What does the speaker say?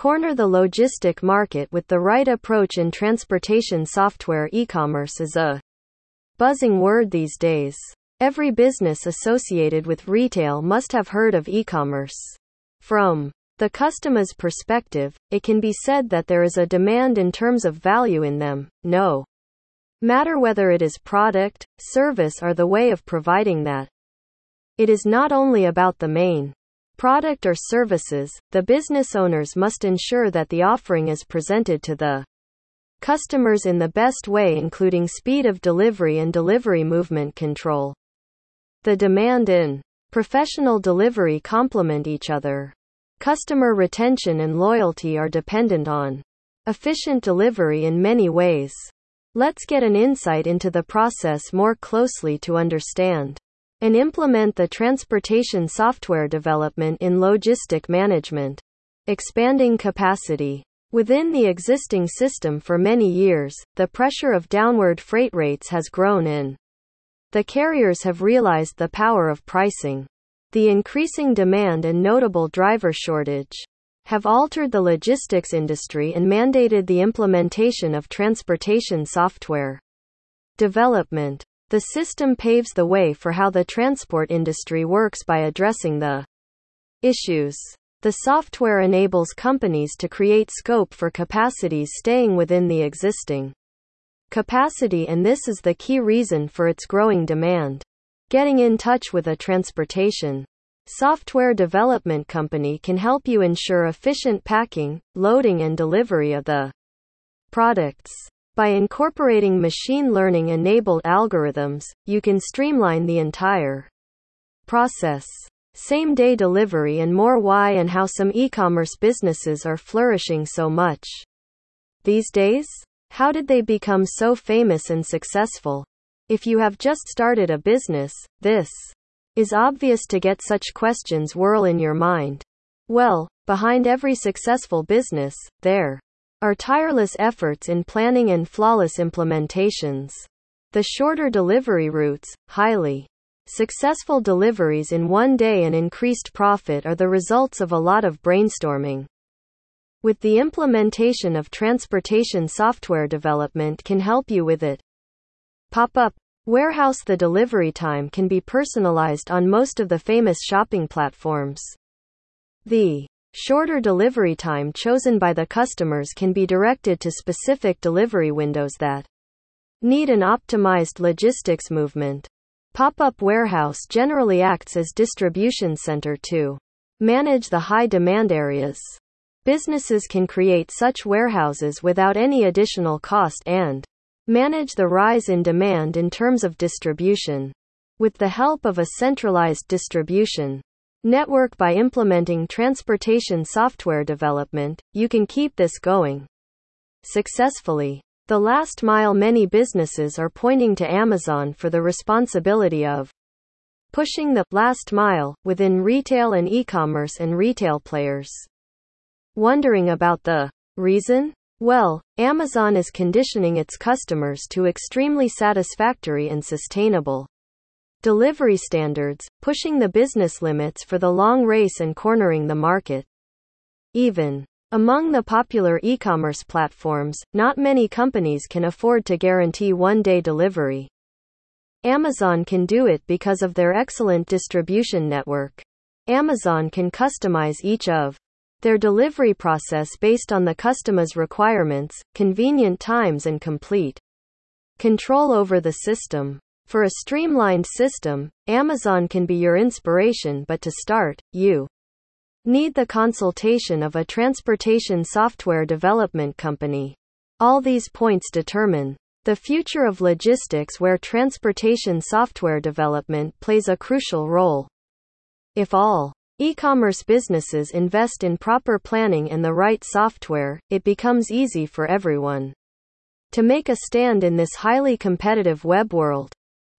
Corner the logistic market with the right approach in transportation software. E commerce is a buzzing word these days. Every business associated with retail must have heard of e commerce. From the customer's perspective, it can be said that there is a demand in terms of value in them, no matter whether it is product, service, or the way of providing that. It is not only about the main product or services, the business owners must ensure that the offering is presented to the customers in the best way, including speed of delivery and delivery movement control. The demand and professional delivery complement each other. Customer retention and loyalty are dependent on efficient delivery in many ways. Let's get an insight into the process more closely to understand and implement the transportation software development in logistic management. Expanding capacity. Within the existing system for many years, the pressure of downward freight rates has grown in. The carriers have realized the power of pricing. The increasing demand and notable driver shortage have altered the logistics industry and mandated the implementation of transportation software development. The system paves the way for how the transport industry works by addressing the issues. The software enables companies to create scope for capacities staying within the existing capacity, and this is the key reason for its growing demand. Getting in touch with a transportation software development company can help you ensure efficient packing, loading, and delivery of the products. By incorporating machine learning enabled algorithms, you can streamline the entire process. Same day delivery and more. Why and how some e commerce businesses are flourishing so much these days? How did they become so famous and successful? If you have just started a business, this is obvious to get such questions whirl in your mind. Well, behind every successful business, there are tireless efforts in planning and flawless implementations. The shorter delivery routes, highly successful deliveries in one day, and increased profit are the results of a lot of brainstorming. With the implementation of transportation software development can help you with it. Pop up warehouse The delivery time can be personalized on most of the famous shopping platforms. The Shorter delivery time chosen by the customers can be directed to specific delivery windows that need an optimized logistics movement. Pop-up warehouse generally acts as distribution center to manage the high demand areas. Businesses can create such warehouses without any additional cost and manage the rise in demand in terms of distribution. With the help of a centralized distribution network by implementing transportation software development, you can keep this going successfully. The last mile many businesses are pointing to Amazon for the responsibility of pushing the last mile within retail and e-commerce and retail players. Wondering about the reason? Well, Amazon is conditioning its customers to extremely satisfactory and sustainable delivery standards, pushing the business limits for the long race and cornering the market. Even among the popular e commerce platforms, not many companies can afford to guarantee one day delivery. Amazon can do it because of their excellent distribution network. Amazon can customize each of their delivery process based on the customer's requirements, convenient times, and complete control over the system. For a streamlined system, Amazon can be your inspiration, but to start, you need the consultation of a transportation software development company. All these points determine the future of logistics where transportation software development plays a crucial role. If all e-commerce businesses invest in proper planning and the right software, it becomes easy for everyone to make a stand in this highly competitive web world.